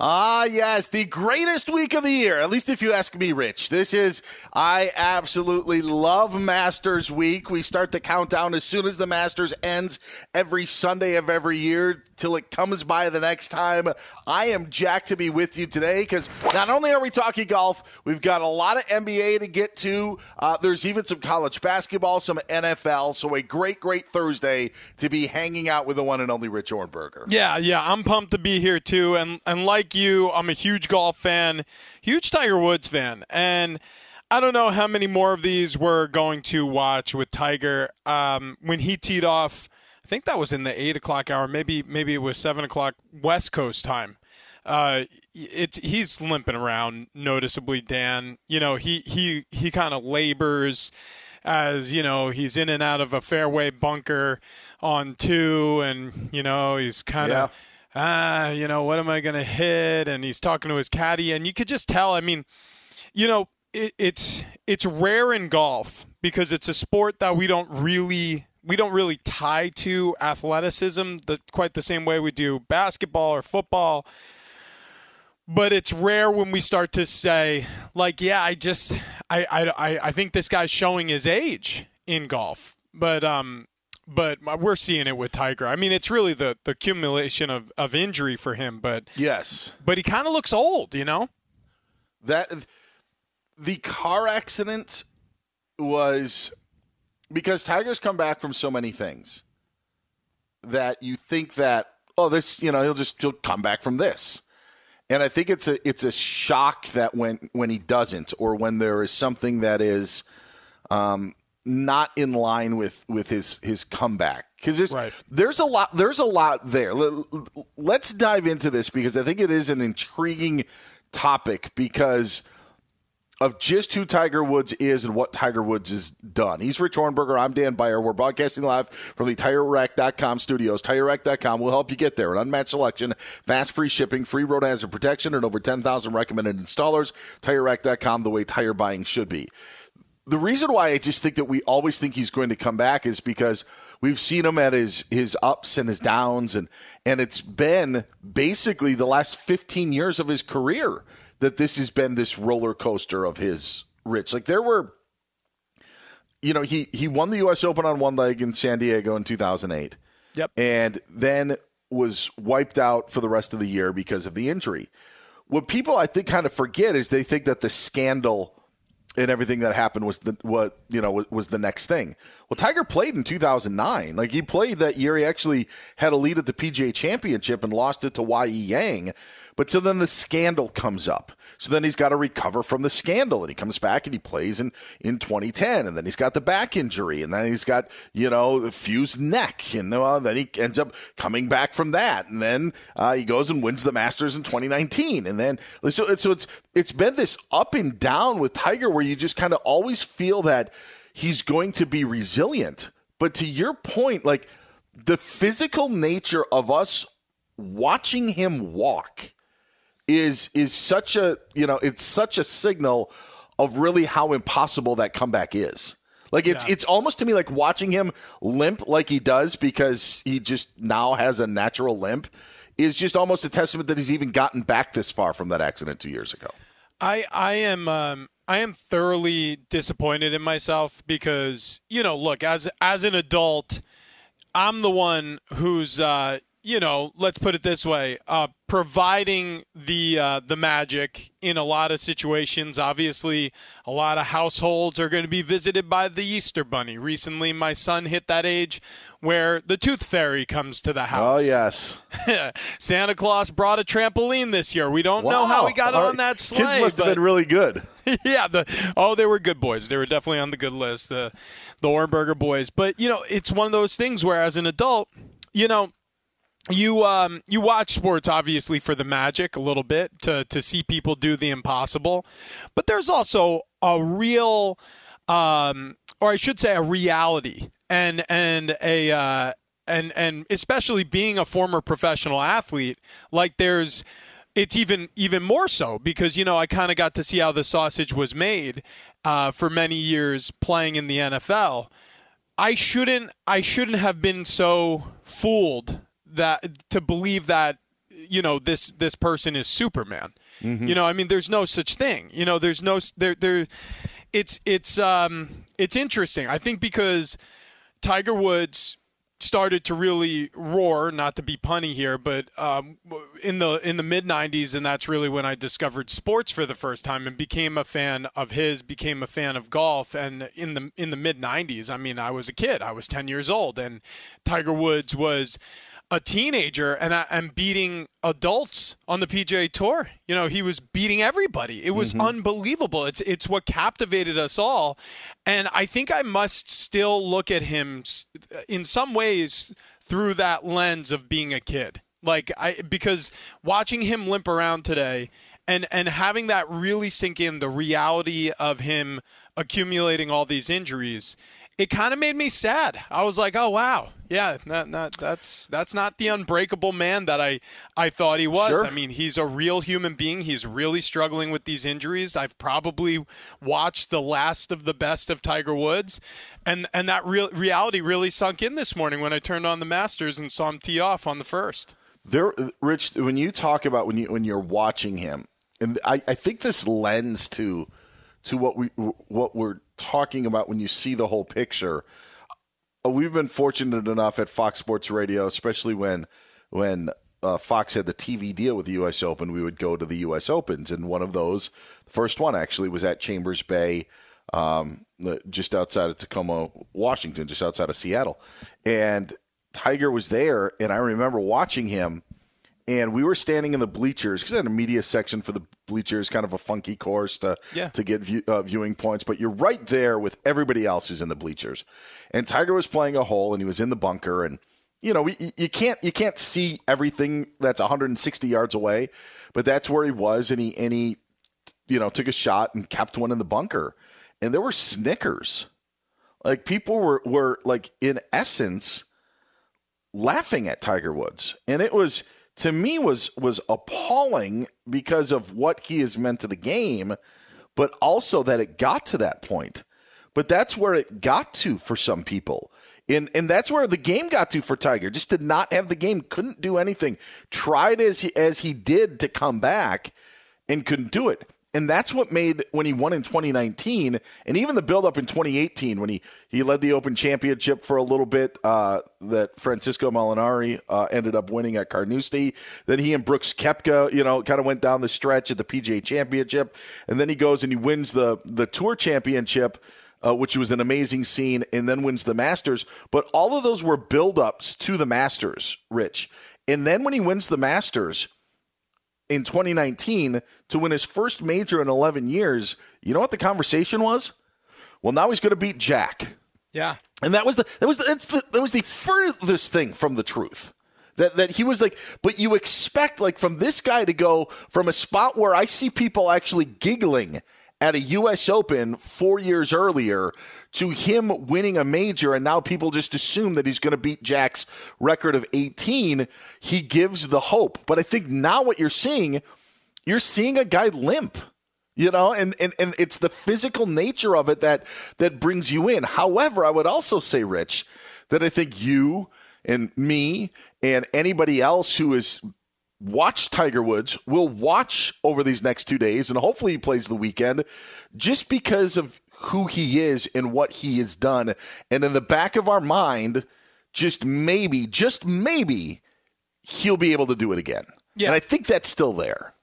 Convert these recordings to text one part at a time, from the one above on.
Ah, yes, the greatest week of the year, at least if you ask me, Rich. This is, I absolutely love Masters Week. We start the countdown as soon as the Masters ends every Sunday of every year till it comes by the next time. I am jacked to be with you today because not only are we talking golf, we've got a lot of NBA to get to. Uh, there's even some college basketball, some NFL. So a great, great Thursday to be hanging out with the one and only Rich Ohrnberger. Yeah, yeah, I'm pumped to be here too. And and like you, I'm a huge golf fan, huge Tiger Woods fan, and. I don't know how many more of these we're going to watch with Tiger. Um, when he teed off, I think that was in the eight o'clock hour. Maybe maybe it was seven o'clock West Coast time. Uh, it's he's limping around noticeably. Dan, you know he he he kind of labors as you know he's in and out of a fairway bunker on two, and you know he's kind of. Yeah ah, you know, what am I going to hit? And he's talking to his caddy, and you could just tell. I mean, you know, it, it's it's rare in golf because it's a sport that we don't really we don't really tie to athleticism the, quite the same way we do basketball or football. But it's rare when we start to say, like, yeah, I just, I, I, I think this guy's showing his age in golf. But um, but we're seeing it with Tiger. I mean, it's really the the accumulation of, of injury for him. But yes, but he kind of looks old, you know. That the car accident was because Tiger's come back from so many things that you think that oh this you know he'll just he'll come back from this. And I think it's a it's a shock that when when he doesn't or when there is something that is um, not in line with with his his comeback because there's right. there's a lot there's a lot there. Let's dive into this because I think it is an intriguing topic because of just who Tiger Woods is and what Tiger Woods has done. He's Rich Ohrnberger. I'm Dan Beyer. We're broadcasting live from the TireRack.com studios. TireRack.com will help you get there. An unmatched selection, fast free shipping, free road hazard protection, and over 10,000 recommended installers. TireRack.com, the way tire buying should be. The reason why I just think that we always think he's going to come back is because we've seen him at his, his ups and his downs, and, and it's been basically the last 15 years of his career that this has been this roller coaster of his rich. Like there were you know, he he won the US Open on one leg in San Diego in 2008. Yep. And then was wiped out for the rest of the year because of the injury. What people I think kind of forget is they think that the scandal and everything that happened was the what you know was, the next thing. Well, Tiger played in 2009. Like he played that year. He actually had a lead at the PGA Championship and lost it to Y.E. Yang. But so then the scandal comes up. So then he's got to recover from the scandal, and he comes back and he plays in, in 2010, and then he's got the back injury, and then he's got you know the fused neck, and uh, then he ends up coming back from that, and then uh, he goes and wins the Masters in 2019, and then so so it's it's been this up and down with Tiger, where you just kind of always feel that he's going to be resilient, but to your point, like the physical nature of us watching him walk is is such a you know it's such a signal of really how impossible that comeback is. Like it's yeah. it's almost to me like watching him limp like he does because he just now has a natural limp is just almost a testament that he's even gotten back this far from that accident two years ago. I I am um, I am thoroughly disappointed in myself because you know look as as an adult I'm the one who's uh, you know, let's put it this way: uh, providing the uh, the magic in a lot of situations. Obviously, a lot of households are going to be visited by the Easter Bunny. Recently, my son hit that age where the Tooth Fairy comes to the house. Oh yes, Santa Claus brought a trampoline this year. We don't wow. know how he got Our on that sleigh. Kids must but, have been really good. yeah, the oh, they were good boys. They were definitely on the good list. The the Ohrnberger boys. But you know, it's one of those things where, as an adult, you know you um you watch sports obviously for the magic a little bit to to see people do the impossible but there's also a real um or I should say a reality and and a uh and and especially being a former professional athlete like there's it's even even more so because you know I kind of got to see how the sausage was made uh, for many years playing in the NFL. I shouldn't I shouldn't have been so fooled that to believe that you know this this person is Superman. Mm-hmm. You know, I mean, there's no such thing. You know, there's no there there. It's it's um it's interesting. I think because Tiger Woods started to really roar. Not to be punny here, but um, in the in the mid '90s, and that's really when I discovered sports for the first time and became a fan of his. Became a fan of golf, and in the in the mid '90s, I mean, I was a kid. I was 10 years old, and Tiger Woods was a teenager and I, am beating adults on the PGA Tour. You know, he was beating everybody. It was mm-hmm. unbelievable. It's it's what captivated us all, and I think I must still look at him in some ways through that lens of being a kid. Like I because watching him limp around today and and having that really sink in the reality of him accumulating all these injuries it kind of made me sad. I was like, "Oh wow, yeah, not, not, that's that's not the unbreakable man that I I thought he was. Sure. I mean, he's a real human being. He's really struggling with these injuries. I've probably watched the last of the best of Tiger Woods, and and that real reality really sunk in this morning when I turned on the Masters and saw him tee off on the first. There, Rich, when you talk about when you when you're watching him, and I, I think this lends to to what we what we're talking about when you see the whole picture. Uh, we've been fortunate enough at Fox Sports Radio, especially when when uh, Fox had the TV deal with the U.S. Open, we would go to the U.S. Opens, and one of those, the first one actually, was at Chambers Bay, um, just outside of Tacoma, Washington, just outside of Seattle, and Tiger was there, and I remember watching him and we were standing in the bleachers because I had a media section for the bleachers, kind of a funky course to yeah. to get view, uh, viewing points. But you're right there with everybody else who's in the bleachers, and Tiger was playing a hole, and he was in the bunker, and you know we, you can't you can't see everything that's 160 yards away, but that's where he was, and he and he you know, took a shot and kept one in the bunker. And there were snickers. Like people were, were like, in essence, laughing at Tiger Woods. And it was, to me, was was appalling because of what he has meant to the game, but also that it got to that point. But that's where it got to for some people. And and that's where the game got to for Tiger. Just did not have the game, couldn't do anything. Tried as he, as he did to come back and couldn't do it. And that's what made when he won in 2019 and even the build up in 2018 when he, he led the Open Championship for a little bit uh, that Francesco Molinari uh, ended up winning at Carnoustie. Then he and Brooks Koepka, you know, kind of went down the stretch at the PGA Championship. And then he goes and he wins the, the Tour Championship uh, which was an amazing scene, and then wins the Masters. But all of those were build-ups to the Masters, Rich. And then when he wins the Masters in 2019 to win his first major in 11 years, you know what the conversation was? Well, now he's going to beat Jack. Yeah. And that was the that was the, the that was the furthest thing from the truth. That that he was like, but you expect like from this guy to go from a spot where I see people actually giggling at a U.S. Open four years earlier to him winning a major, and now people just assume that he's going to beat Jack's record of 18. He gives the hope. But I think now what you're seeing, you're seeing a guy limp. You know, and, and, and it's the physical nature of it that that brings you in. However, I would also say, Rich, that I think you and me and anybody else who is watch Tiger Woods. We'll watch over these next two days, and hopefully he plays the weekend just because of who he is and what he has done. And in the back of our mind, just maybe, just maybe, he'll be able to do it again. Yeah. And I think that's still there.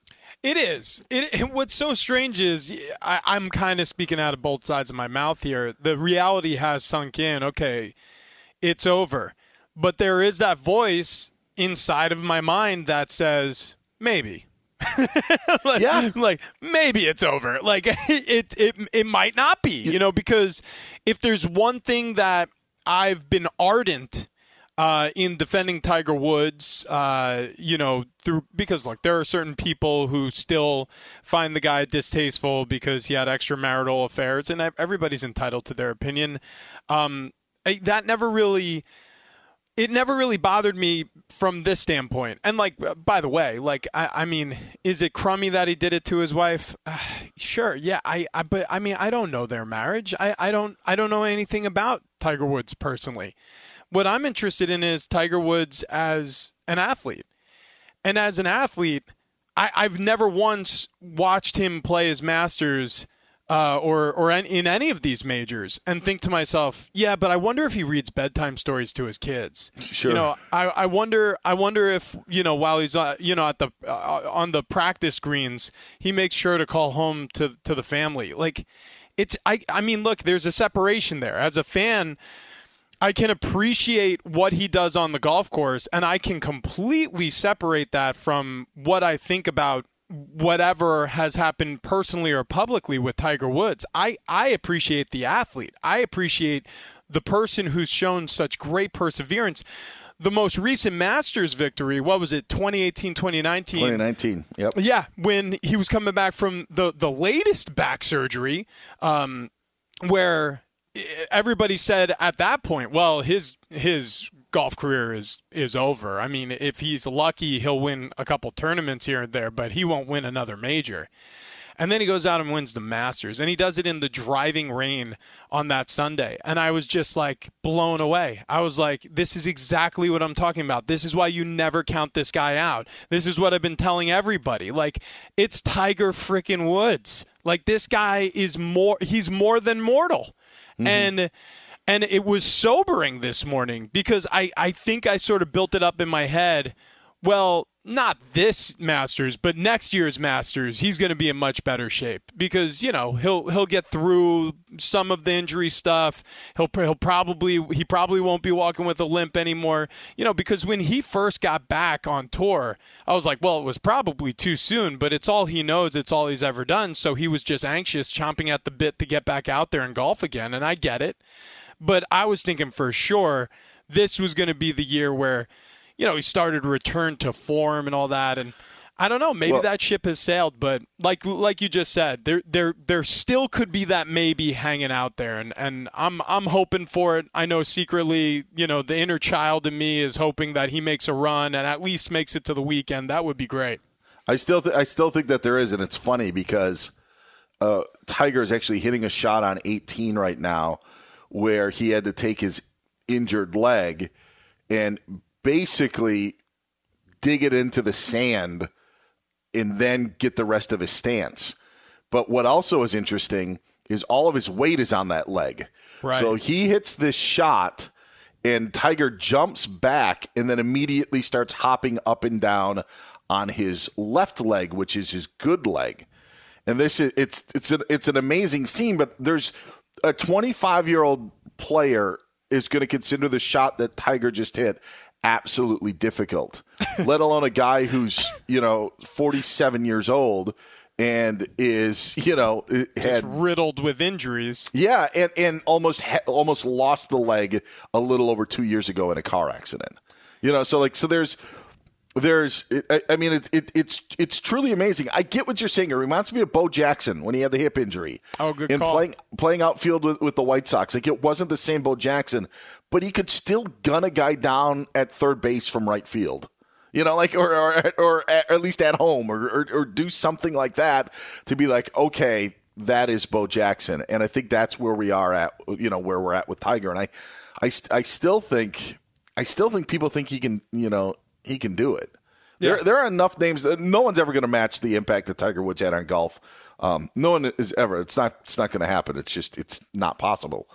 It is. It, what's so strange is I, I'm kind of speaking out of both sides of my mouth here. The reality has sunk in. Okay, it's over. But there is that voice inside of my mind that says maybe. like, yeah, like maybe it's over. Like it, it, it might not be. You know, because if there's one thing that I've been ardent uh, in defending Tiger Woods, uh, you know, through because look, there are certain people who still find the guy distasteful because he had extramarital affairs, and everybody's entitled to their opinion. Um, that never really it never really bothered me from this standpoint. And like, by the way, like, I, I mean, is it crummy that he did it to his wife? Uh, sure, yeah. I, I, but I mean, I don't know their marriage. I, I don't, I don't know anything about Tiger Woods personally. What I'm interested in is Tiger Woods as an athlete, and as an athlete, I, I've never once watched him play his Masters uh, or or in any of these majors and think to myself, yeah, but I wonder if he reads bedtime stories to his kids. Sure. You know, I, I wonder I wonder if you know while he's uh, you know at the uh, on the practice greens, he makes sure to call home to to the family. Like, it's I I mean, look, there's a separation there. As a fan. I can appreciate what he does on the golf course, and I can completely separate that from what I think about whatever has happened personally or publicly with Tiger Woods. I, I appreciate the athlete. I appreciate the person who's shown such great perseverance. The most recent Masters victory, what was it, 2018, 2019? 2019, yep. Yeah, when he was coming back from the, the latest back surgery, um, where everybody said at that point, well, his his golf career is is over. I mean, if he's lucky, he'll win a couple tournaments here and there, but he won't win another major. And then he goes out and wins the Masters, and he does it in the driving rain on that Sunday. And I was just like blown away. I was like, this is exactly what I'm talking about. This is why you never count this guy out. This is what I've been telling everybody. Like, it's Tiger freaking Woods. Like, this guy is more, he's more than mortal. Mm-hmm. And, and it was sobering this morning because I, I think I sort of built it up in my head. Well, not this Masters, but next year's Masters, he's going to be in much better shape because you know he'll he'll get through some of the injury stuff. He'll he'll probably he probably won't be walking with a limp anymore. You know because when he first got back on tour, I was like, well, it was probably too soon, but it's all he knows. It's all he's ever done. So he was just anxious, chomping at the bit to get back out there and golf again, and I get it. But I was thinking for sure this was going to be the year where, you know, he started to return to form and all that. And I don't know. Maybe Well- that ship has sailed, but like like you just said, there there there still could be that maybe hanging out there, and and I'm I'm hoping for it. I know secretly, you know, the inner child in me is hoping that he makes a run and at least makes it to the weekend. That would be great. I still, th- I still think that there is, and it's funny because uh, Tiger is actually hitting a shot on 18 right now, where he had to take his injured leg and basically dig it into the sand, and then get the rest of his stance. But what also is interesting is all of his weight is on that leg. Right. So he hits this shot, and Tiger jumps back and then immediately starts hopping up and down on his left leg, which is his good leg. And this is it's it's an it's an amazing scene, but there's a 25 year old player is going to consider the shot that Tiger just hit absolutely difficult, let alone a guy who's you know 47 years old and is you know had riddled with injuries. yeah, and and almost almost lost the leg a little over two years ago in a car accident. You know, so like so there's there's I, mean it, it it's it's truly amazing. I get what you're saying. It reminds me of Bo Jackson when he had the hip injury. Oh, good and call. playing playing outfield with, with the White Sox. Like it wasn't the same Bo Jackson, but he could still gun a guy down at third base from right field. You know, like or or, or at least at home, or, or or do something like that to be like, okay, that is Bo Jackson, and I think that's where we are at. You know, where we're at with Tiger, and I, I, I still think, I still think people think he can, you know, he can do it. There, there are enough names that no one's ever going to match the impact that Tiger Woods had on golf. Um, no one is ever. It's not. It's not going to happen. It's just. It's not possible.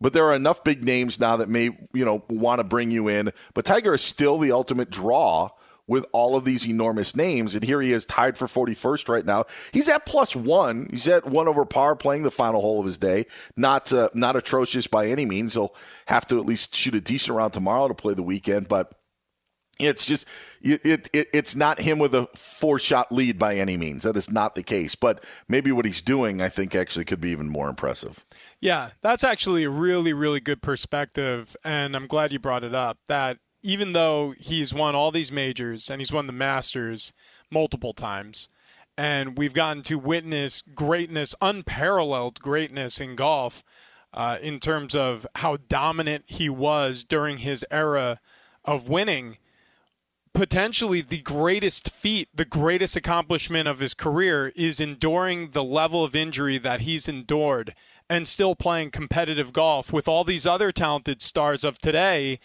But there are enough big names now that may you know want to bring you in. But Tiger is still the ultimate draw with all of these enormous names, and here he is tied for 41st right now. He's at plus one. He's at one over par playing the final hole of his day. Not uh, not atrocious by any means. He'll have to at least shoot a decent round tomorrow to play the weekend, but. It's just it, it, it it's not him with a four shot lead by any means. That is not the case. But maybe what he's doing, I think, actually could be even more impressive. Yeah, that's actually a really, really good perspective, and I'm glad you brought it up. That even though he's won all these majors and he's won the Masters multiple times, and we've gotten to witness greatness, unparalleled greatness in golf, uh, in terms of how dominant he was during his era of winning potentially the greatest feat, the greatest accomplishment of his career is enduring the level of injury that he's endured and still playing competitive golf with all these other talented stars of today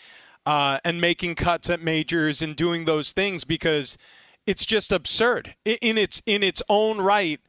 uh, and making cuts at majors and doing those things because it's just absurd. In its in its own right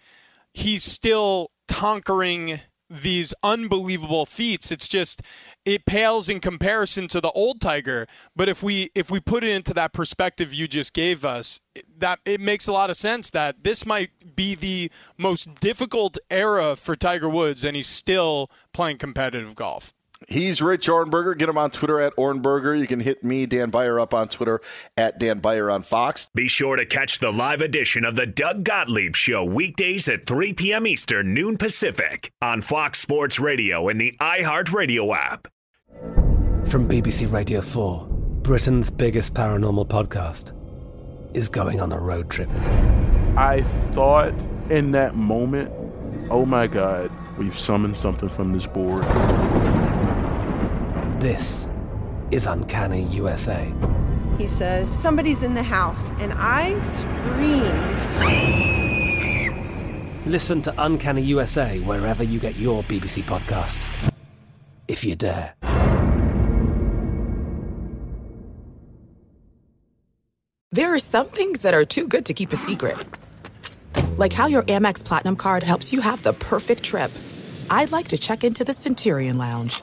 he's still conquering these unbelievable feats it's just it pales in comparison to the old tiger. But if we if we put it into that perspective you just gave us that it makes a lot of sense that this might be the most difficult era for tiger woods and he's still playing competitive golf He's Rich Ohrnberger. Get him on Twitter at Ohrnberger. You can hit me, Dan Beyer, up on Twitter at Dan Beyer on Fox. Be sure to catch the live edition of the Doug Gottlieb Show weekdays at 3 p.m. Eastern, noon Pacific on Fox Sports Radio and the iHeartRadio app. From BBC Radio 4, Britain's biggest paranormal podcast is going on a road trip. I thought in that moment, oh my God, we've summoned something from this board. This is Uncanny USA. He says, Somebody's in the house. And I screamed. Listen to Uncanny USA wherever you get your BBC podcasts, if you dare. There are some things that are too good to keep a secret. Like how your Amex Platinum card helps you have the perfect trip. I'd like to check into the Centurion Lounge.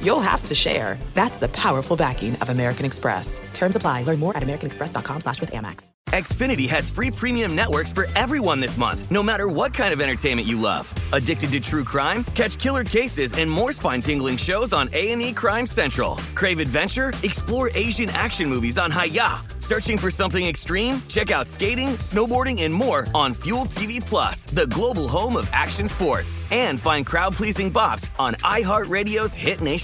you'll have to share. That's the powerful backing of American Express. Terms apply. Learn more at americanexpress.com slash with Amex. Xfinity has free premium networks for everyone this month, no matter what kind of entertainment you love. Addicted to true crime? Catch killer cases and more spine-tingling shows on A&E Crime Central. Crave adventure? Explore Asian action movies on Hi-YAH. Searching for something extreme? Check out skating, snowboarding, and more on Fuel TV Plus, the global home of action sports. And find crowd-pleasing bops on iHeartRadio's Hit Nation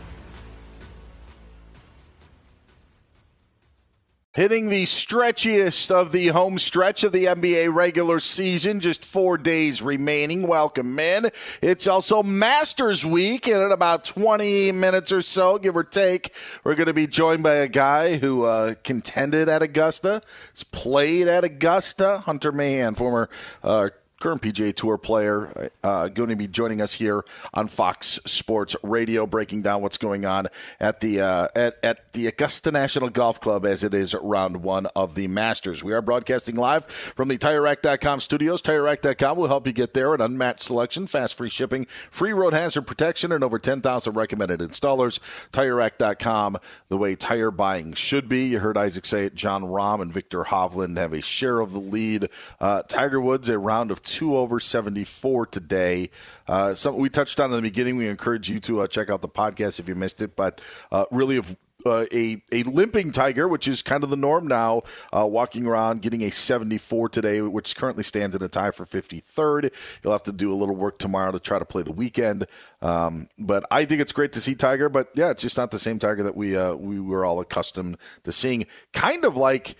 Hitting the stretchiest of the home stretch of the NBA regular season, just four days remaining. Welcome, men. It's also Masters Week, and in about 20 minutes or so, give or take, we're going to be joined by a guy who uh, contended at Augusta, has played at Augusta, Hunter Mahan, former uh, current PGA Tour player, uh, going to be joining us here on Fox Sports Radio, breaking down what's going on at the uh, at, at the Augusta National Golf Club as it is round one of the Masters. We are broadcasting live from the TireRack.com studios. TireRack.com will help you get there. An unmatched selection, fast free shipping, free road hazard protection, and over 10,000 recommended installers. TireRack.com, the way tire buying should be. You heard Isaac say it. Jon Rahm and Viktor Hovland have a share of the lead. Uh, Tiger Woods, a round of two over 74 today. Uh, something we touched on in the beginning. We encourage you to uh, check out the podcast if you missed it, but uh, really have uh, a a limping tiger, which is kind of the norm now, uh, walking around getting a 74 today, which currently stands at a tie for 53rd. You'll have to do a little work tomorrow to try to play the weekend. Um, but I think it's great to see Tiger. But yeah, it's just not the same Tiger that we uh, we were all accustomed to seeing. Kind of like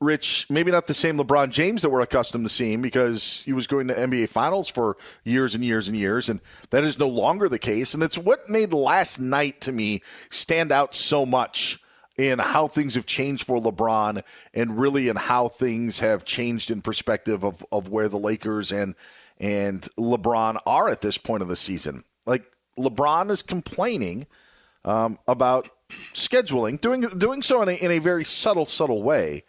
Rich, maybe not the same LeBron James that we're accustomed to seeing because he was going to NBA Finals for years and years and years, and that is no longer the case. And it's what made last night to me stand out so much in how things have changed for LeBron and really in how things have changed in perspective of, of where the Lakers and and LeBron are at this point of the season. Like LeBron is complaining um, about scheduling, doing doing so in a, in a very subtle, subtle way.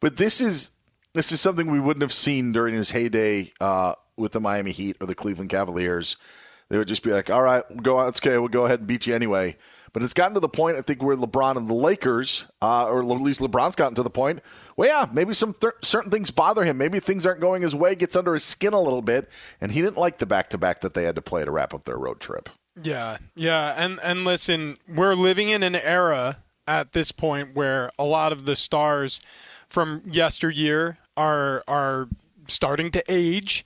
But this is this is something we wouldn't have seen during his heyday uh, with the Miami Heat or the Cleveland Cavaliers. They would just be like, "All right, we'll go. It's okay. We'll go ahead and beat you anyway." But it's gotten to the point, I think, where LeBron and the Lakers, uh, or at least LeBron's gotten to the point, well, yeah, maybe some th- certain things bother him. Maybe things aren't going his way, gets under his skin a little bit, and he didn't like the back to back that they had to play to wrap up their road trip. Yeah, yeah, and and listen, we're living in an era at this point where a lot of the stars from yesteryear are are starting to age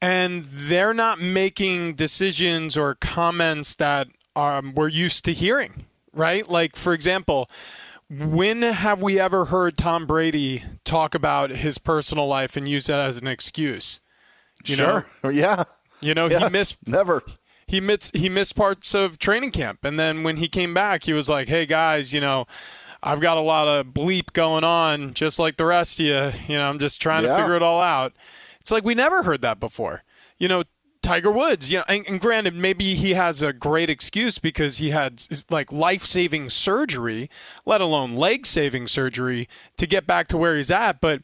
and they're not making decisions or comments that um, we're used to hearing right? Like for example when have we ever heard tom brady talk about his personal life and use that as an excuse? You sure. Know? yeah. You know yes. he missed never. he missed he missed parts of training camp and then when he came back he was like hey guys you know I've got a lot of bleep going on, just like the rest of you. You know, I'm just trying yeah. to figure it all out. It's like we never heard that before. You know, Tiger Woods, you know, and, and granted, maybe he has a great excuse because he had like life saving surgery, let alone leg saving surgery to get back to where he's at. But,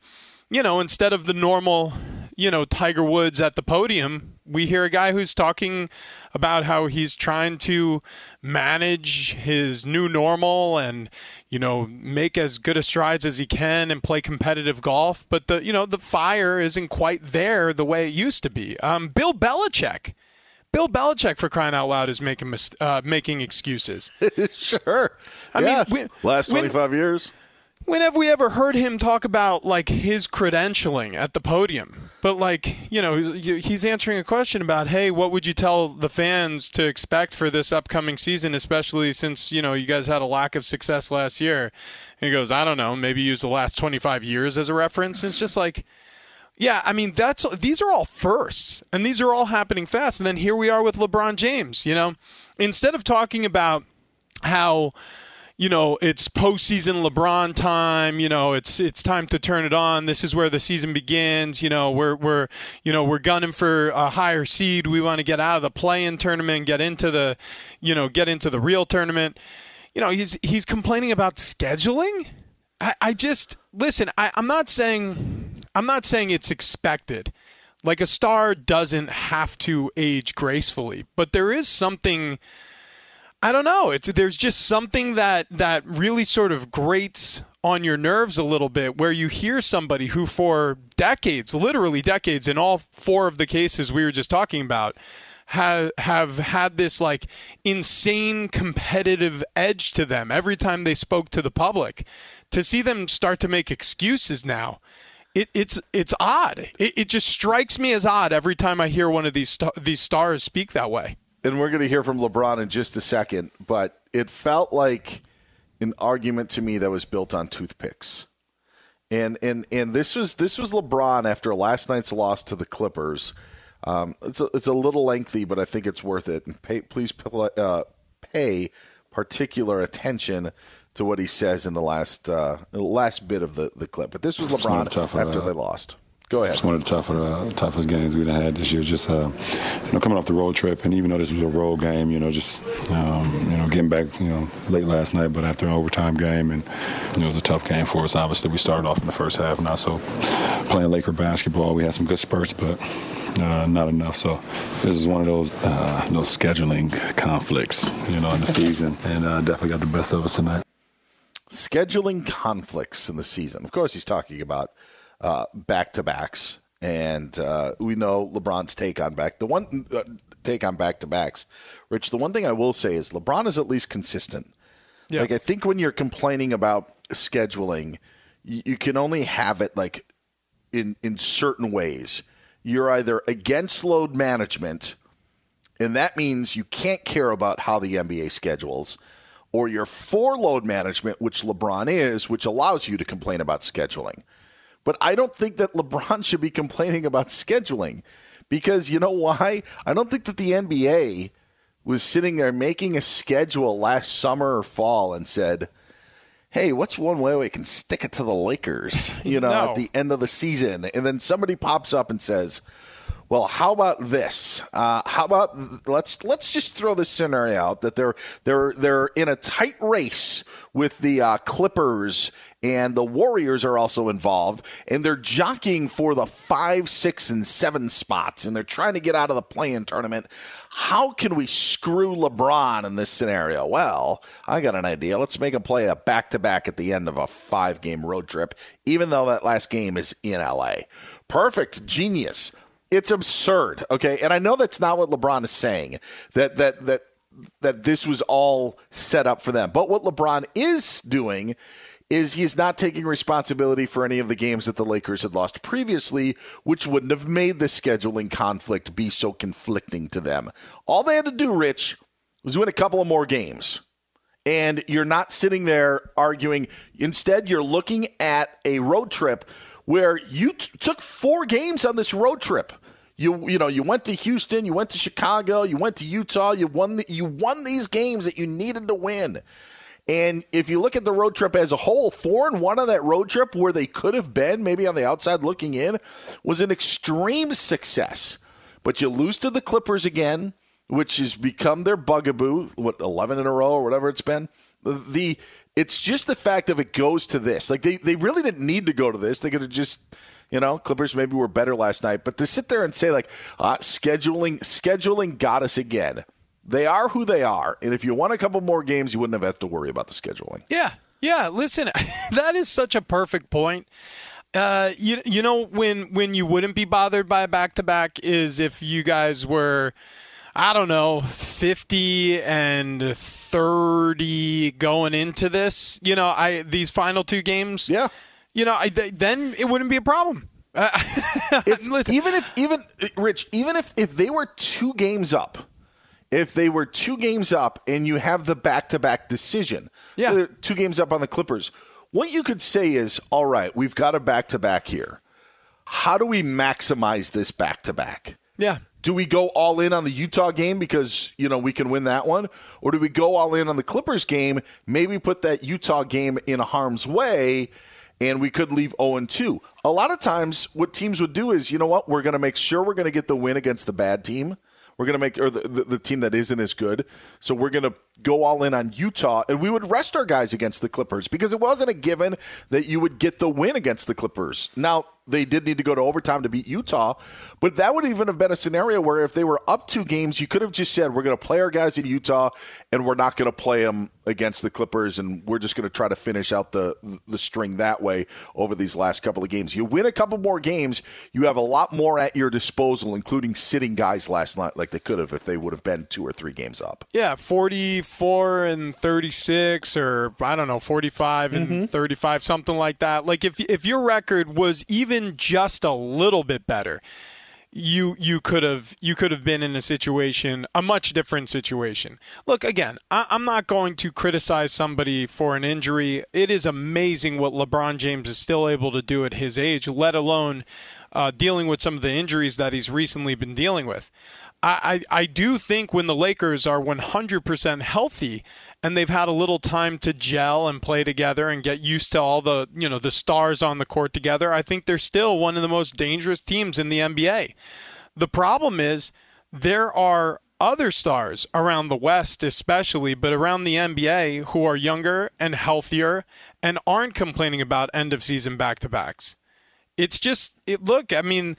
you know, instead of the normal, you know, Tiger Woods at the podium, we hear a guy who's talking about how he's trying to manage his new normal and you know make as good a strides as he can and play competitive golf but the you know the fire isn't quite there the way it used to be um, bill belichick Bill Belichick, for crying out loud, is making mis- uh, making excuses. sure. I yeah. mean, we, last twenty five years. When have we ever heard him talk about like his credentialing at the podium? But like, you know, he's answering a question about, hey, what would you tell the fans to expect for this upcoming season, especially since you know you guys had a lack of success last year? And he goes, I don't know, maybe use the last 25 years as a reference. It's just like. Yeah, I mean that's these are all firsts, and these are all happening fast. And then here we are with LeBron James. You know, instead of talking about how you know, it's postseason LeBron time. You know, it's it's time to turn it on. This is where the season begins. You know, we're we're you know we're gunning for a higher seed. We want to get out of the play-in tournament, get into the, you know, get into the real tournament. You know, he's he's complaining about scheduling. I, I just listen. I, I'm not saying I'm not saying it's expected. Like a star doesn't have to age gracefully, but there is something I don't know. It's there's just something that that really sort of grates on your nerves a little bit where you hear somebody who for decades, literally decades in all four of the cases we were just talking about, have have had this like insane competitive edge to them every time they spoke to the public. To see them start to make excuses now, it, it's it's odd. It, it just strikes me as odd every time I hear one of these these stars speak that way and we're going to hear from LeBron in just a second, but it felt like an argument to me that was built on toothpicks. And and and this was this was LeBron after last night's loss to the Clippers. Um, it's a, it's a little lengthy, but I think it's worth it. And pay, please uh, pay particular attention to what he says in the last uh, last bit of the, the clip. But this was LeBron after they lost. Go ahead. It's one of the tougher, uh, toughest games we've had this year. Just uh, you know, coming off the road trip, and even though this was a road game, you know, just um, you know, getting back, you know, late last night, but after an overtime game, and you know, it was a tough game for us. Obviously, we started off in the first half, not so playing Laker basketball. We had some good spurts, but uh, not enough. So this is one of those uh, those scheduling conflicts, you know, in the season, and uh, definitely got the best of us tonight. Scheduling conflicts in the season. Of course, he's talking about back to backs, and uh, we know LeBron's take on back the one uh, take on back to backs. Rich, the one thing I will say is LeBron is at least consistent. Yeah. Like I think when you're complaining about scheduling, you, you can only have it like in in certain ways. You're either against load management, and that means you can't care about how the NBA schedules, or you're for load management, which LeBron is, which allows you to complain about scheduling. But I don't think that LeBron should be complaining about scheduling because you know why? I don't think that the NBA was sitting there making a schedule last summer or fall and said, hey, what's one way we can stick it to the Lakers, you know, no. at the end of the season? And then somebody pops up and says, well, how about this? Uh, how about let's let's just throw this scenario out that they're they're they're in a tight race with the uh, Clippers and the Warriors are also involved, and they're jockeying for the five, six, and seven spots, and they're trying to get out of the play-in tournament. How can we screw LeBron in this scenario? Well, I got an idea. Let's make him play a back-to-back at the end of a five-game road trip, even though that last game is in LA. Perfect, genius. It's absurd, okay? And I know that's not what LeBron is saying. That that that that this was all set up for them. But what LeBron is doing is he's not taking responsibility for any of the games that the Lakers had lost previously, which wouldn't have made the scheduling conflict be so conflicting to them. All they had to do, Rich, was win a couple of more games. And you're not sitting there arguing. Instead, you're looking at a road trip where you t- took four games on this road trip. You you know you went to Houston, you went to Chicago, you went to Utah. You won the, you won these games that you needed to win. And if you look at the road trip as a whole, four and one on that road trip where they could have been, maybe on the outside looking in, was an extreme success. But you lose to the Clippers again, which has become their bugaboo. What eleven in a row or whatever it's been. The it's just the fact of it goes to this. Like they, they really didn't need to go to this. They could have just, you know, Clippers maybe were better last night. But to sit there and say like uh, scheduling scheduling got us again. They are who they are, and if you won a couple more games, you wouldn't have had to worry about the scheduling. Yeah, yeah. Listen, that is such a perfect point. Uh, you you know when when you wouldn't be bothered by a back to back is if you guys were I don't know, 50 and 30 going into this. You know, I these final two games. Yeah. You know, I, then it wouldn't be a problem. if, even if even Rich, even if if they were two games up, if they were two games up and you have the back to back decision, yeah, two games up on the Clippers, what you could say is, all right, we've got a back to back here. How do we maximize this back to back? Yeah. Do we go all in on the Utah game because, you know, we can win that one? Or do we go all in on the Clippers game, maybe put that Utah game in harm's way and we could leave 0 2. A lot of times, what teams would do is, you know what, we're going to make sure we're going to get the win against the bad team. We're going to make, or the, the, the, team that isn't as good. So we're going to go all in on Utah, and we would rest our guys against the Clippers because it wasn't a given that you would get the win against the Clippers. Now, they did need to go to overtime to beat Utah, but that would even have been a scenario where if they were up two games, you could have just said, we're going to play our guys in Utah and we're not going to play them against the Clippers and we're just going to try to finish out the, the string that way over these last couple of games. You win a couple more games, you have a lot more at your disposal, including sitting guys last night like they could have if they would have been two or three games up. Yeah, 44 and 36 or I don't know, 45 and mm-hmm. 35, something like that. Like if, if your record was even just a little bit better, you you could have you could have been in a situation a much different situation look again I, am not going to criticize somebody for an injury it is amazing what lebron james is still able to do at his age let alone uh, dealing with some of the injuries that he's recently been dealing with I, I, I do think when the Lakers are 100% healthy, and they've had a little time to gel and play together and get used to all the you know the stars on the court together, I think they're still one of the most dangerous teams in the NBA. The problem is there are other stars around the West, especially, but around the NBA who are younger and healthier and aren't complaining about end of season back to backs. It's just, it, look, I mean,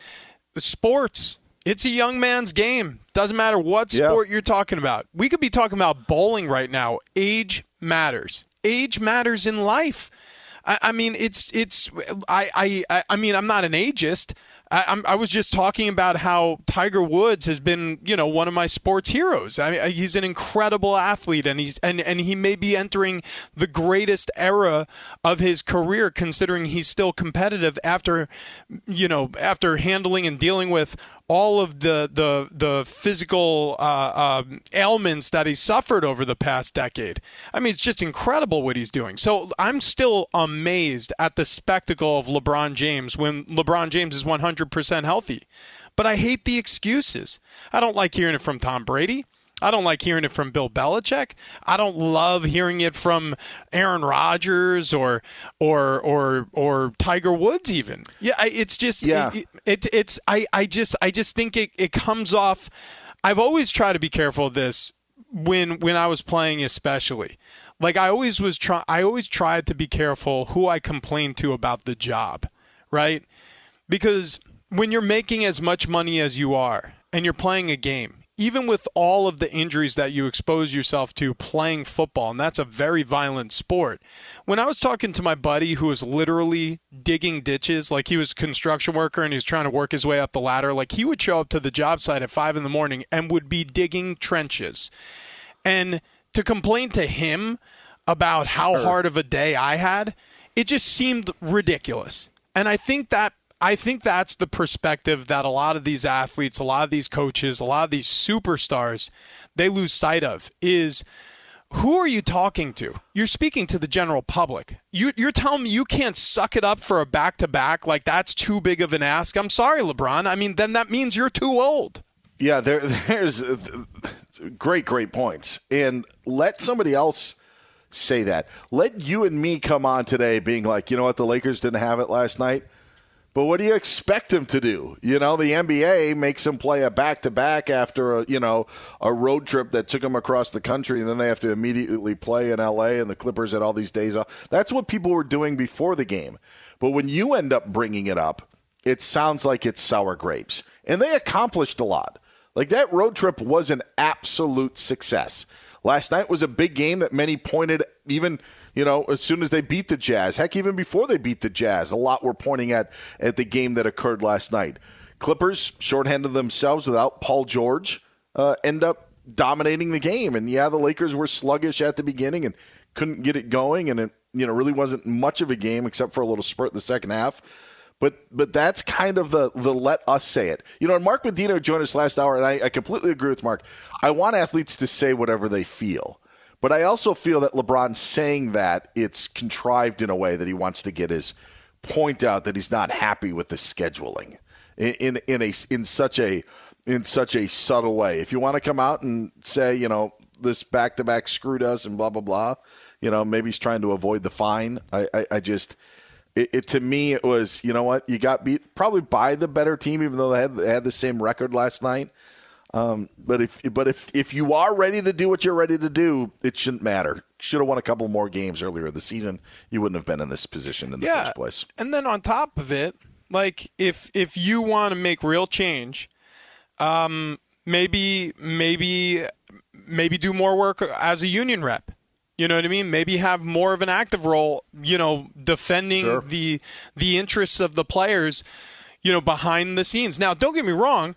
sports it's a young man's game. Doesn't matter what sport you're talking about. We could be talking about bowling right now. Age matters. Age matters in life. I, I mean, it's it's. I, I I mean, I'm not an ageist. I, I, was just talking about how Tiger Woods has been, you know, one of my sports heroes. I mean, he's an incredible athlete, and he's and, and he may be entering the greatest era of his career, considering he's still competitive after, you know, after handling and dealing with all of the the the physical uh, uh, ailments that he's suffered over the past decade. I mean, it's just incredible what he's doing. So I'm still amazed at the spectacle of LeBron James when LeBron James is 100% healthy. But I hate the excuses. I don't like hearing it from Tom Brady. I don't like hearing it from Bill Belichick. I don't love hearing it from Aaron Rodgers or or or or Tiger Woods even. Yeah, it's just yeah. It, it, it's I I just I just think it it comes off I've always tried to be careful of this when when I was playing especially. Like I always was try I always tried to be careful who I complained to about the job, right? Because when you're making as much money as you are and you're playing a game even with all of the injuries that you expose yourself to playing football, and that's a very violent sport. When I was talking to my buddy who was literally digging ditches, like he was a construction worker and he was trying to work his way up the ladder, like he would show up to the job site at five in the morning and would be digging trenches. And to complain to him about how hard of a day I had, it just seemed ridiculous. And I think that I think that's the perspective that a lot of these athletes, a lot of these coaches, a lot of these superstars, they lose sight of is who are you talking to? You're speaking to the general public. You, are telling me you can't suck it up for a back to back? Like that's too big of an ask? I'm sorry, LeBron. I mean, then that means you're too old. Yeah, there, there's great, great points. And let somebody else say that. Let you and me come on today being like, you know what, the Lakers didn't have it last night. But what do you expect him to do? You know, the NBA makes him play a back to back after a you know a road trip that took him across the country, and then they have to immediately play in LA, and the Clippers had all these days off. That's what people were doing before the game. But when you end up bringing it up, it sounds like it's sour grapes, and they accomplished a lot. Like that road trip was an absolute success. Last night was a big game that many pointed even you know, as soon as they beat the Jazz. Heck, even before they beat the Jazz, a lot were pointing at at the game that occurred last night. Clippers shorthanded themselves without Paul George. uh, end up dominating the game. And yeah, the Lakers were sluggish at the beginning and couldn't get it going, and it you know really wasn't much of a game except for a little spurt in the second half. But but that's kind of the the let us say it. You know, and Mark Medina joined us last hour, and I, I completely agree with Mark. I want athletes to say whatever they feel. But I also feel that LeBron saying that it's contrived in a way that he wants to get his point out that he's not happy with the scheduling in in, in a in such a in such a subtle way. If you want to come out and say, you know, this back to back screwed us and blah blah blah, you know, maybe he's trying to avoid the fine. I, I, I just it, it, to me it was you know what you got beat probably by the better team even though they had, they had the same record last night. Um, but if but if if you are ready to do what you're ready to do, it shouldn't matter. Should have won a couple more games earlier in the season. You wouldn't have been in this position in the yeah. first place. And then on top of it, like if if you want to make real change, um, maybe maybe maybe do more work as a union rep. You know what I mean? Maybe have more of an active role, you know, defending Sure. the the interests of the players, you know, behind the scenes. Now, don't get me wrong,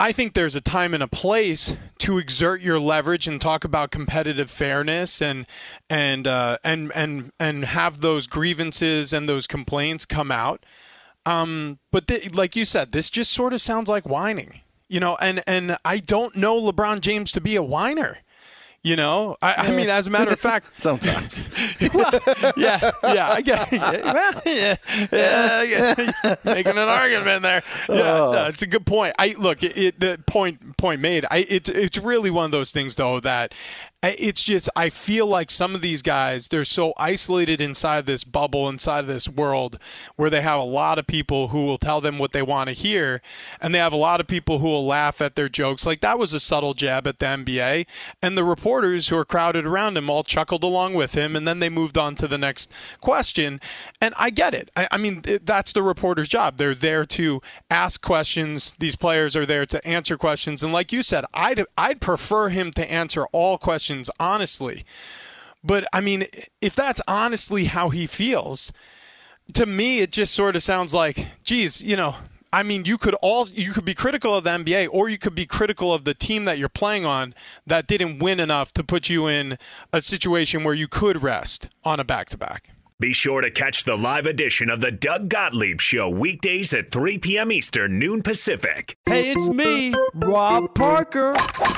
I think there's a time and a place to exert your leverage and talk about competitive fairness and and uh, and and and have those grievances and those complaints come out. Um, but th- like you said, this just sort of sounds like whining, you know. And and I don't know LeBron James to be a whiner. You know, I, I mean, as a matter of fact, sometimes. well, yeah, yeah, I get, well, yeah, yeah, yeah, making an argument there. Yeah, Oh. no, it's a good point. I look, it, it, the point point made. I it's it's really one of those things though that it's just I feel like some of these guys they're so isolated inside this bubble, inside this world where they have a lot of people who will tell them what they want to hear, and they have a lot of people who will laugh at their jokes. Like that was a subtle jab at the NBA, and the reporters who are crowded around him all chuckled along with him, and then they moved on to the next question. And I get it. I, I mean, that's the reporter's job. They're there to ask questions. These players are there to answer questions. And like you said, I'd I'd prefer him to answer all questions honestly. But I mean, if that's honestly how he feels, to me it just sort of sounds like, geez, you know, I mean, you could all you could be critical of the NBA, or you could be critical of the team that you're playing on that didn't win enough to put you in a situation where you could rest on a back to back. Be sure to catch the live edition of the Doug Gottlieb Show weekdays at 3 p.m. Eastern, noon Pacific. Hey, it's me, Rob Parker.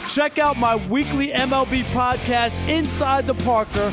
Check out my weekly MLB podcast, Inside the Parker,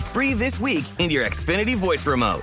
free this week in your Xfinity voice remote.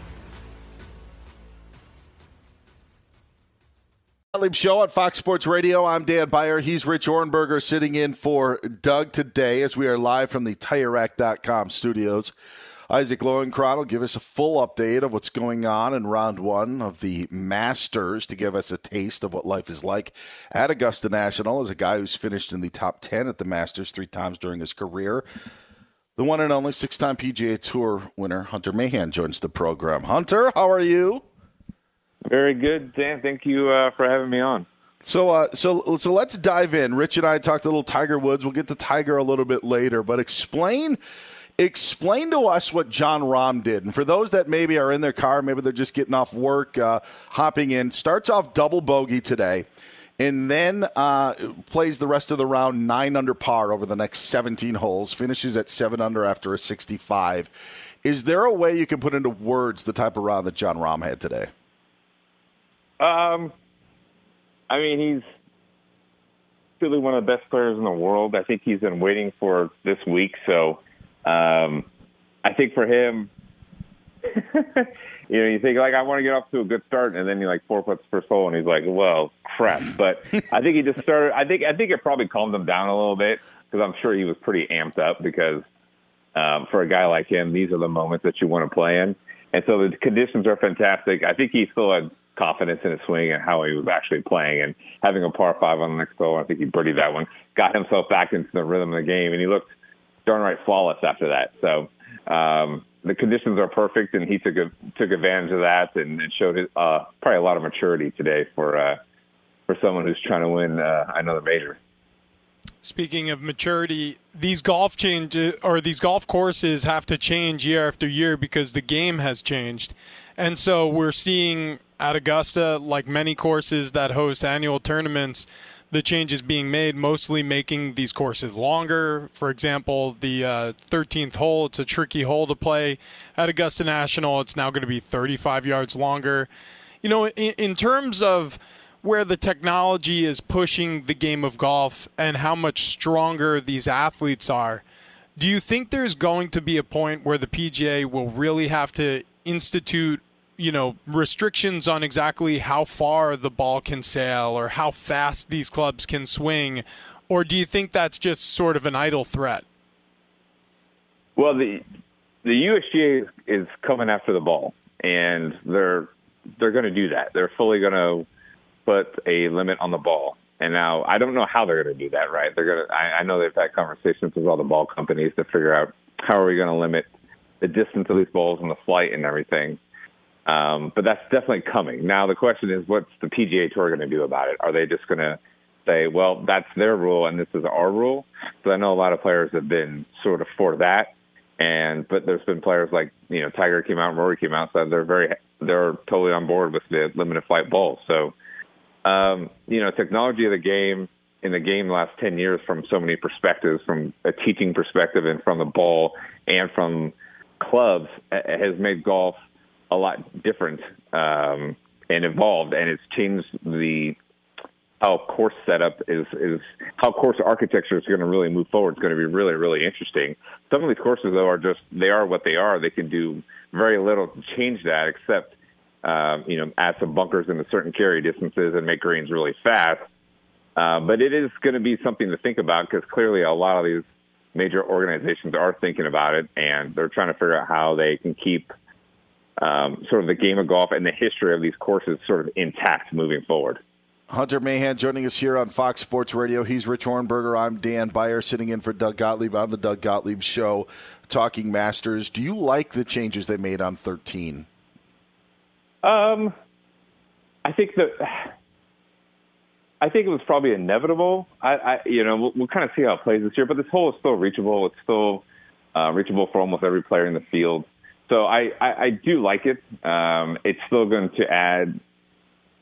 Gottlieb Show on Fox Sports Radio. I'm Dan Beyer. He's Rich Ohrnberger sitting in for Doug today as we are live from the TireRack.com studios. Isaac Lowenkron will give us a full update of what's going on in round one of the Masters to give us a taste of what life is like at Augusta National as a guy who's finished in the top 10 at the Masters three times during his career. The one and only six time PGA Tour winner, Hunter Mahan, joins the program. Hunter, how are you? Very good, Dan. Thank you uh, for having me on. So, uh, so, so let's dive in. Rich and I talked a little Tiger Woods. We'll get to Tiger a little bit later, but explain, explain to us what Jon Rahm did. And for those that maybe are in their car, maybe they're just getting off work, uh, hopping in, starts off double bogey today, and then uh, plays the rest of the round nine under par over the next 17 holes. Finishes at seven under after a 65. Is there a way you can put into words the type of round that Jon Rahm had today? Um, I mean, he's really one of the best players in the world. I think he's been waiting for this week. So, um, I think for him, you know, you think like I want to get off to a good start, and then he like four puts per hole, and he's like, well, crap. But I think he just started. I think I think it probably calmed him down a little bit because I'm sure he was pretty amped up because um, for a guy like him, these are the moments that you want to play in. And so the conditions are fantastic. I think he still had confidence in his swing and how he was actually playing and having a par five on the next hole. I think he birdied that one, got himself back into the rhythm of the game, and he looked darn right flawless after that. So um, the conditions are perfect, and he took a, took advantage of that and, and showed his, uh, probably a lot of maturity today for uh, for someone who's trying to win uh, another major. Speaking of maturity, these golf change or these golf courses have to change year after year because the game has changed. And so we're seeing at Augusta, like many courses that host annual tournaments, the changes being made, mostly making these courses longer. For example, the uh, 13th hole, it's a tricky hole to play at Augusta National. It's now going to be 35 yards longer. You know, in, in terms of where the technology is pushing the game of golf and how much stronger these athletes are, do you think there's going to be a point where the PGA will really have to institute you know restrictions on exactly how far the ball can sail or how fast these clubs can swing? Or do you think that's just sort of an idle threat? Well the the USGA is coming after the ball and they're they're going to do that. They're fully going to put a limit on the ball and now I don't know how they're going to do that right they're going to I, I know they've had conversations with all the ball companies to figure out how are we going to limit the distance of these balls and the flight and everything um, but that's definitely coming. Now the question is, what's the PGA Tour going to do about it? Are they just going to say, well, that's their rule and this is our rule? So I know a lot of players have been sort of for that, and but there's been players like you know Tiger came out, and Rory came out, so they're very they're totally on board with the limited flight balls. So um, you know, technology of the game in the game last 10 years from so many perspectives, from a teaching perspective and from the ball and from clubs, has made golf – a lot different um, and evolved, and it's changed the how course setup is is how course architecture is going to really move forward. It's going to be really really interesting. Some of these courses though are just they are what they are. They can do very little to change that, except um, you know add some bunkers into certain carry distances and make greens really fast. Uh, but it is going to be something to think about because clearly a lot of these major organizations are thinking about it and they're trying to figure out how they can keep um, sort of the game of golf and the history of these courses sort of intact moving forward. Hunter Mahan joining us here on Fox Sports Radio. He's Rich Ohrnberger. I'm Dan Beyer, sitting in for Doug Gottlieb on the Doug Gottlieb Show, talking Masters. Do you like the changes they made on 13? Um, I think that I think it was probably inevitable. I, I you know, we'll, we'll kind of see how it plays this year, but this hole is still reachable. It's still uh, reachable for almost every player in the field. So I, I, I do like it. Um, it's still going to add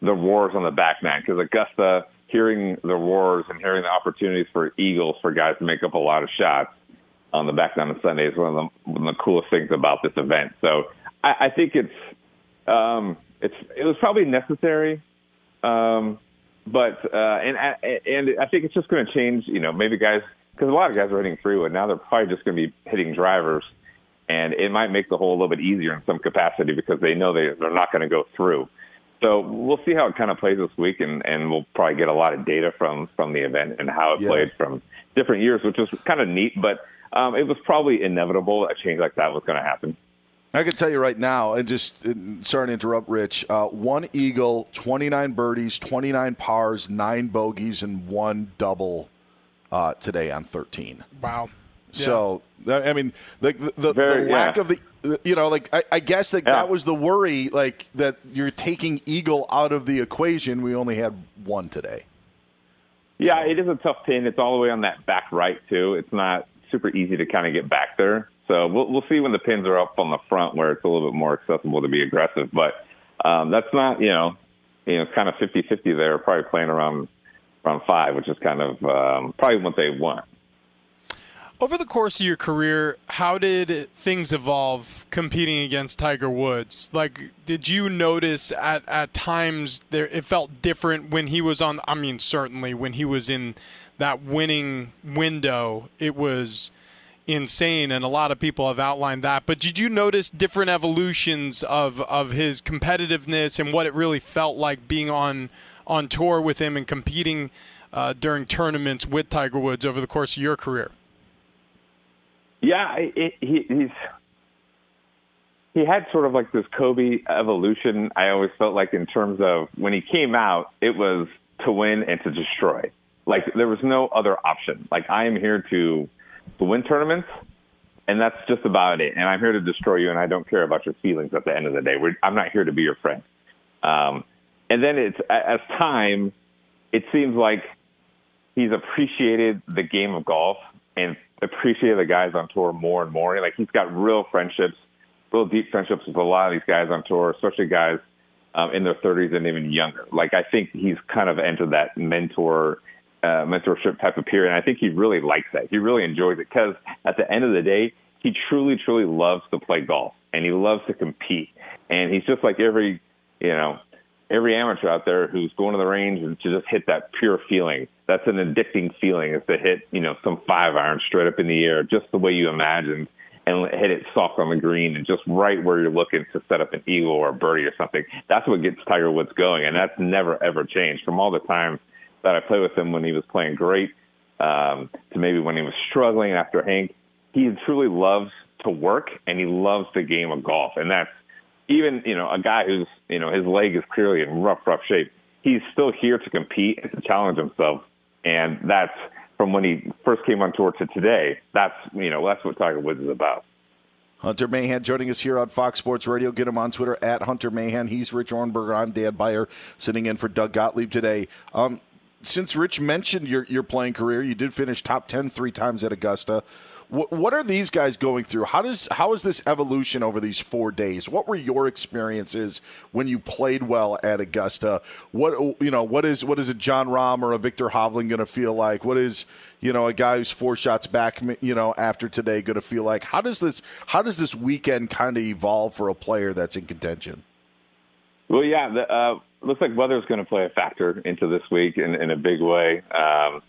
the roars on the back nine because Augusta, hearing the roars and hearing the opportunities for Eagles for guys to make up a lot of shots on the back nine on Sunday is one of the, one of the coolest things about this event. So I, I think it's um, it's it was probably necessary. Um, but uh, and and I think it's just going to change. You know, maybe guys because a lot of guys are hitting three wood now. They're probably just going to be hitting drivers, and it might make the hole a little bit easier in some capacity because they know they they're not going to go through. So we'll see how it kind of plays this week, and and we'll probably get a lot of data from from the event and how it Yeah. played from different years, which was kind of neat. But um, it was probably inevitable a change like that was going to happen. I can tell you right now, and just sorry to interrupt, Rich. Uh, one eagle, 29 birdies, 29 pars, nine bogeys, and one double uh, today on 13. Wow. So that- I mean, the the, the, Very- the lack yeah. of the you know, like I, I guess that Yeah. that was the worry, like that you're taking eagle out of the equation. We only had one today. Yeah, it is a tough pin. It's all the way on that back right too. It's not super easy to kind of get back there. So we'll we'll see when the pins are up on the front where it's a little bit more accessible to be aggressive. But um, that's not you know you know it's kind of 50-50 there. Probably playing around around five, which is kind of um, probably what they want. Over the course of your career, how did things evolve competing against Tiger Woods? Like, did you notice at, at times there it felt different when he was on? I mean, certainly when he was in that winning window, it was insane, and a lot of people have outlined that. But did you notice different evolutions of of his competitiveness and what it really felt like being on on tour with him and competing uh, during tournaments with Tiger Woods over the course of your career? Yeah, it, he, he's he had sort of like this Kobe evolution. I always felt like in terms of when he came out, it was to win and to destroy. Like there was no other option. Like I am here to to win tournaments, and that's just about it. And I'm here to destroy you, and I don't care about your feelings at the end of the day. We're, I'm not here to be your friend. Um, and then it's as time, it seems like he's appreciated the game of golf and appreciated the guys on tour more and more. Like he's got real friendships, real deep friendships with a lot of these guys on tour, especially guys um, in their 30s and even younger. Like I think he's kind of entered that mentor uh, mentorship type of period. And I think he really likes that. He really enjoys it because at the end of the day, he truly, truly loves to play golf and he loves to compete. And he's just like every, you know, every amateur out there who's going to the range and to just hit that pure feeling. That's an addicting feeling is to hit, you know, some five iron straight up in the air, just the way you imagined, and hit it soft on the green and just right where you're looking to set up an eagle or a birdie or something. That's what gets Tiger Woods going, and that's never ever changed from all the times that I played with him when he was playing great um, to maybe when he was struggling after Hank. He truly loves to work and he loves the game of golf, and that's even you know a guy who's you know his leg is clearly in rough rough shape he's still here to compete and to challenge himself and that's from when he first came on tour to today that's you know that's what tiger woods is about Hunter Mahan joining us here on Fox Sports Radio. Get him on Twitter at Hunter Mahan. He's Rich Ohrnberger. I'm Dan Beyer, sitting in for Doug Gottlieb today. Um, since Rich mentioned your your playing career, you did finish top 10 three times at Augusta. What, what are these guys going through? How does how is this evolution over these four days? What were your experiences when you played well at Augusta? What you know? What is what is a Jon Rahm or a Viktor Hovland going to feel like? What is you know a guy who's four shots back you know after today going to feel like? How does this how does this weekend kind of evolve for a player that's in contention? well yeah the, uh looks like weather is going to play a factor into this week in, in a big way um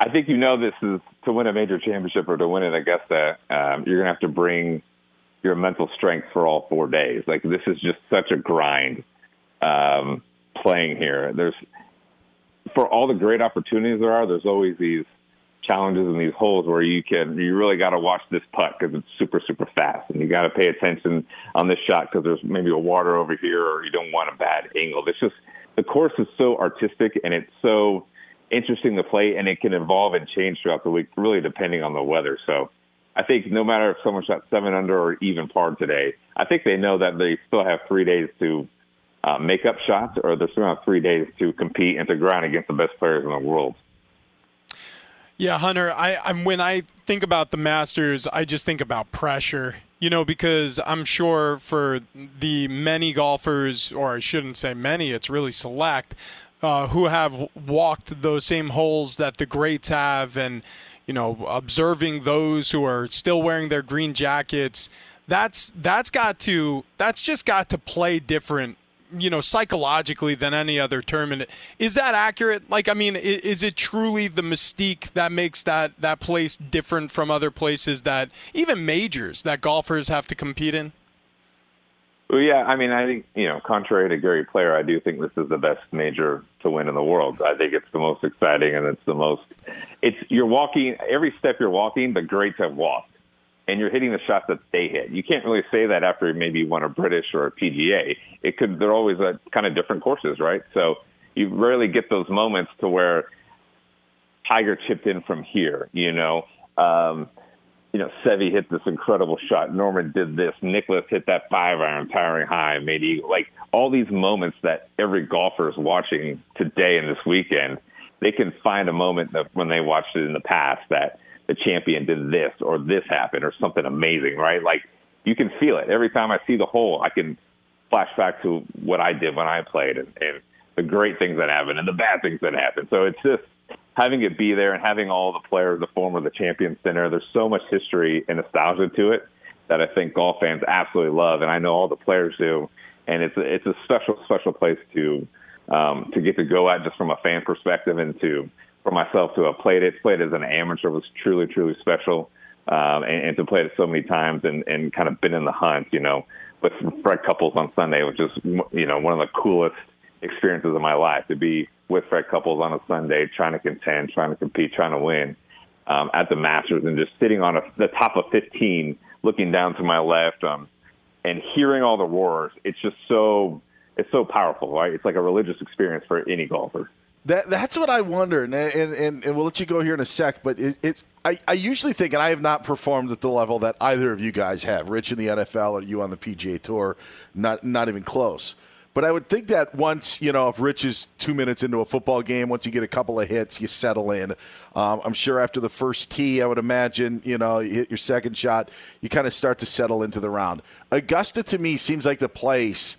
I think you know this is to win a major championship or to win at Augusta, um, you're going to have to bring your mental strength for all four days. Like this is just such a grind um, playing here. There's for all the great opportunities there are. There's always these challenges in these holes where you can you really got to watch this putt because it's super super fast, and you got to pay attention on this shot because there's maybe a water over here or you don't want a bad angle. There's just the course is so artistic and it's so interesting to play, and it can evolve and change throughout the week, really depending on the weather. So I think no matter if someone shot seven under or even par today, I think they know that they still have three days to uh, make up shots, or they're still have three days to compete and to grind against the best players in the world. Yeah, Hunter, I, I'm when I think about the Masters, I just think about pressure. You know, because I'm sure for the many golfers, or I shouldn't say many, it's really select, uh, who have walked those same holes that the greats have, and you know, observing those who are still wearing their green jackets. That's that's got to that's just got to play different you know psychologically than any other tournament. Is that accurate? Like i mean is, it truly the mystique that makes that that place different from other places that even majors that golfers have to compete in? Well yeah i mean i think you know contrary to gary player i do think this is the best major to win in the world. I think it's the most exciting and it's the most it's you're walking every step you're walking the greats have walked and you're hitting the shots that they hit. You can't really say that after maybe you won a British or a PGA. It could they're always a kind of different courses, right? So you rarely get those moments to where Tiger chipped in from here, you know. Um, you know, Seve hit this incredible shot. Norman did this. Nicklaus hit that five iron, towering high, made eagle. Like all these moments that every golfer is watching today and this weekend, they can find a moment that when they watched it in the past that the champion did this or this happened or something amazing, right? Like you can feel it every time I see the hole. I can flash back to what I did when I played and, and the great things that happened and the bad things that happened. So it's just having it be there and having all the players, the former, the champion center. There's so much history and nostalgia to it that I think golf fans absolutely love, and I know all the players do. And it's a, it's a special, special place to um, to get to go at just from a fan perspective and to for myself to have played it, played as an amateur was truly, truly special. Um, and, and to play it so many times and, and kind of been in the hunt, you know, with Fred Couples on Sunday, which is, you know, one of the coolest experiences of my life to be with Fred Couples on a Sunday, trying to contend, trying to compete, trying to win um, at the Masters and just sitting on a, the top of 15, looking down to my left um, and hearing all the roars. It's just so, it's so powerful, right? It's like a religious experience for any golfer. That that's what I wonder, and and, and, and we'll let you go here in a sec. But it, it's I, I usually think, and I have not performed at the level that either of you guys have, Rich in the NFL or you on the PGA Tour, not not even close. But I would think that once you know, if Rich is two minutes into a football game, once you get a couple of hits, you settle in. Um, I'm sure after the first tee, I would imagine you know you hit your second shot, you kind of start to settle into the round. Augusta to me seems like the place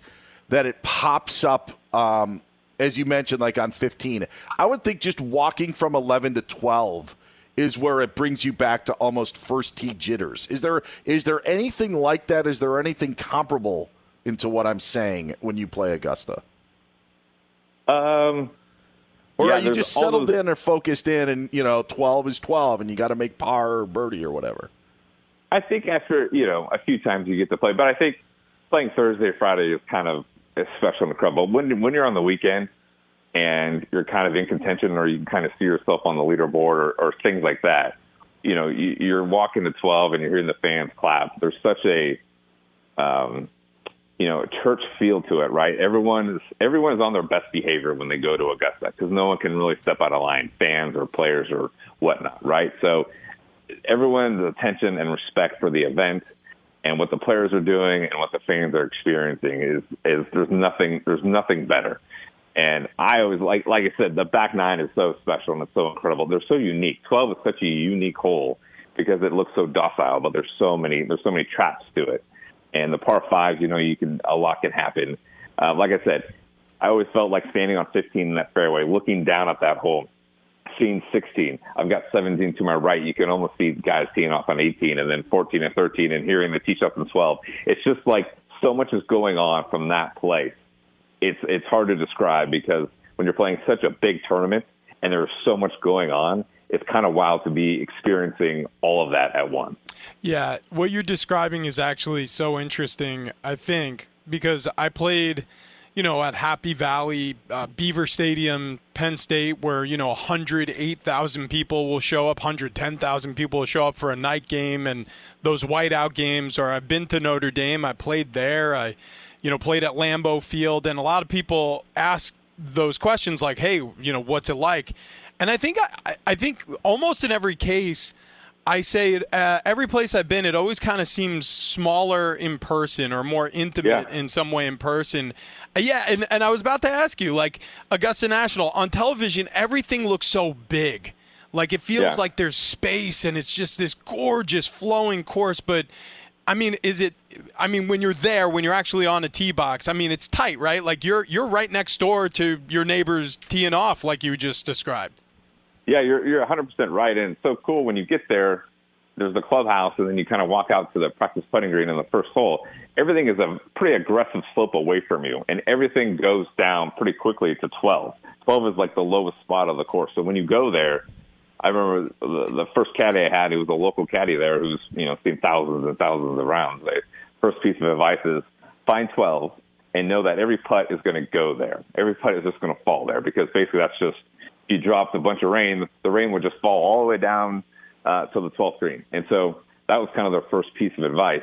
that it pops up. Um, as you mentioned, like on 15. I would think just walking from 11 to 12 is where it brings you back to almost first tee jitters. Is there is there anything like that? Is there anything comparable into what I'm saying when you play Augusta? Um, or yeah, are you just settled those... in or focused in, and you know, 12 is 12, and you got to make par or birdie or whatever? I think after you know a few times you get to play, but I think playing Thursday, Friday is kind of especially in the. But when when you're on the weekend and you're kind of in contention, or you kind of see yourself on the leaderboard, or, or things like that, you know, you, you're walking to 12 and you're hearing the fans clap. There's such a um, you know, church feel to it, right? Everyone is everyone is on their best behavior when they go to Augusta because no one can really step out of line, fans or players or whatnot, right? So everyone's attention and respect for the event and what the players are doing and what the fans are experiencing is is there's nothing there's nothing better. And I always like like I said, the back nine is so special and it's so incredible. They're so unique. Twelve is such a unique hole because it looks so docile, but there's so many there's so many traps to it. And the par fives, you know, you can a lot can happen. Uh, like I said, I always felt like standing on 15 in that fairway, looking down at that hole seeing 16. I've got 17 to my right. You can almost see guys teeing off on 18 and then 14 and 13 and hearing the tee shots on 12. It's just like so much is going on from that place. It's it's hard to describe because when you're playing such a big tournament and there's so much going on, it's kind of wild to be experiencing all of that at once. Yeah, what you're describing is actually so interesting, I think, because I played – you know, at Happy Valley, uh, Beaver Stadium, Penn State, where, you know, 108,000 people will show up, 110,000 people will show up for a night game and those whiteout games. Or I've been to Notre Dame, I played there, I, you know, played at Lambeau Field. And a lot of people ask those questions like, hey, you know, what's it like? And I think I, I think almost in every case, I say it, uh, every place I've been, it always kind of seems smaller in person or more intimate Yeah. in some way in person. Uh, yeah, and, and I was about to ask you, like Augusta National on television, everything looks so big. Like it feels Yeah. like there's space and it's just this gorgeous flowing course. But I mean, is it? I mean, when you're there, when you're actually on a tee box, I mean, it's tight, right? Like you're you're right next door to your neighbors teeing off, like you just described. Yeah, you're you're 100 percent right, and it's so cool when you get there. There's the clubhouse, and then you kind of walk out to the practice putting green in the first hole. Everything is a pretty aggressive slope away from you, and everything goes down pretty quickly to 12. 12 is like the lowest spot of the course. So when you go there, I remember the, the first caddy I had, he was a local caddy there who's you know seen thousands and thousands of rounds. The first piece of advice is find 12 and know that every putt is going to go there. Every putt is just going to fall there because basically that's just you dropped a bunch of rain, the rain would just fall all the way down uh, to the 12th green. And so that was kind of their first piece of advice.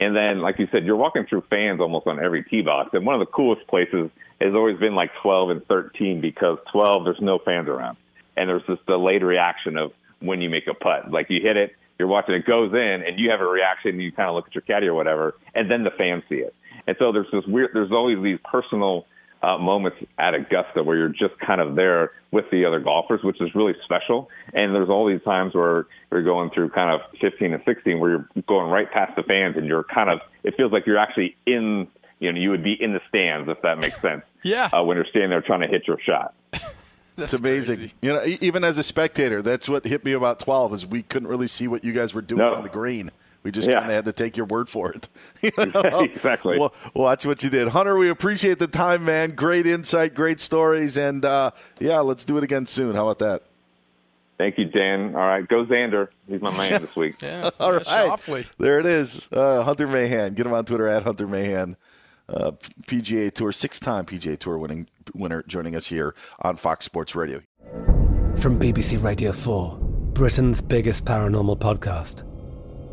And then, like you said, you're walking through fans almost on every tee box. And one of the coolest places has always been like 12 and 13 because 12, there's no fans around. And there's this delayed reaction of when you make a putt. Like you hit it, you're watching it goes in, and you have a reaction, and you kind of look at your caddy or whatever, and then the fans see it. And so there's this weird, there's always these personal uh, moments at Augusta where you're just kind of there with the other golfers, which is really special. And there's all these times where you're going through kind of 15 and 16 where you're going right past the fans and you're kind of, it feels like you're actually in, you know, you would be in the stands if that makes sense. Yeah. Uh, when you're standing there trying to hit your shot. it's amazing. You know, e- even as a spectator, that's what hit me about 12 is we couldn't really see what you guys were doing No. on the green. We just Yeah. kind of had to take your word for it. You know? Exactly. Well, watch what you did, Hunter. We appreciate the time, man. Great insight, great stories, and uh, yeah, let's do it again soon. How about that? Thank you, Dan. All right. Go Xander. He's my man this week. Yeah. All yeah, right, Schauffele. there it is. Uh, Hunter Mahan. Get him on Twitter at Hunter Mahan. Uh, PGA Tour, six-time PGA Tour winning winner, joining us here on Fox Sports Radio. From BBC Radio 4, Britain's biggest paranormal podcast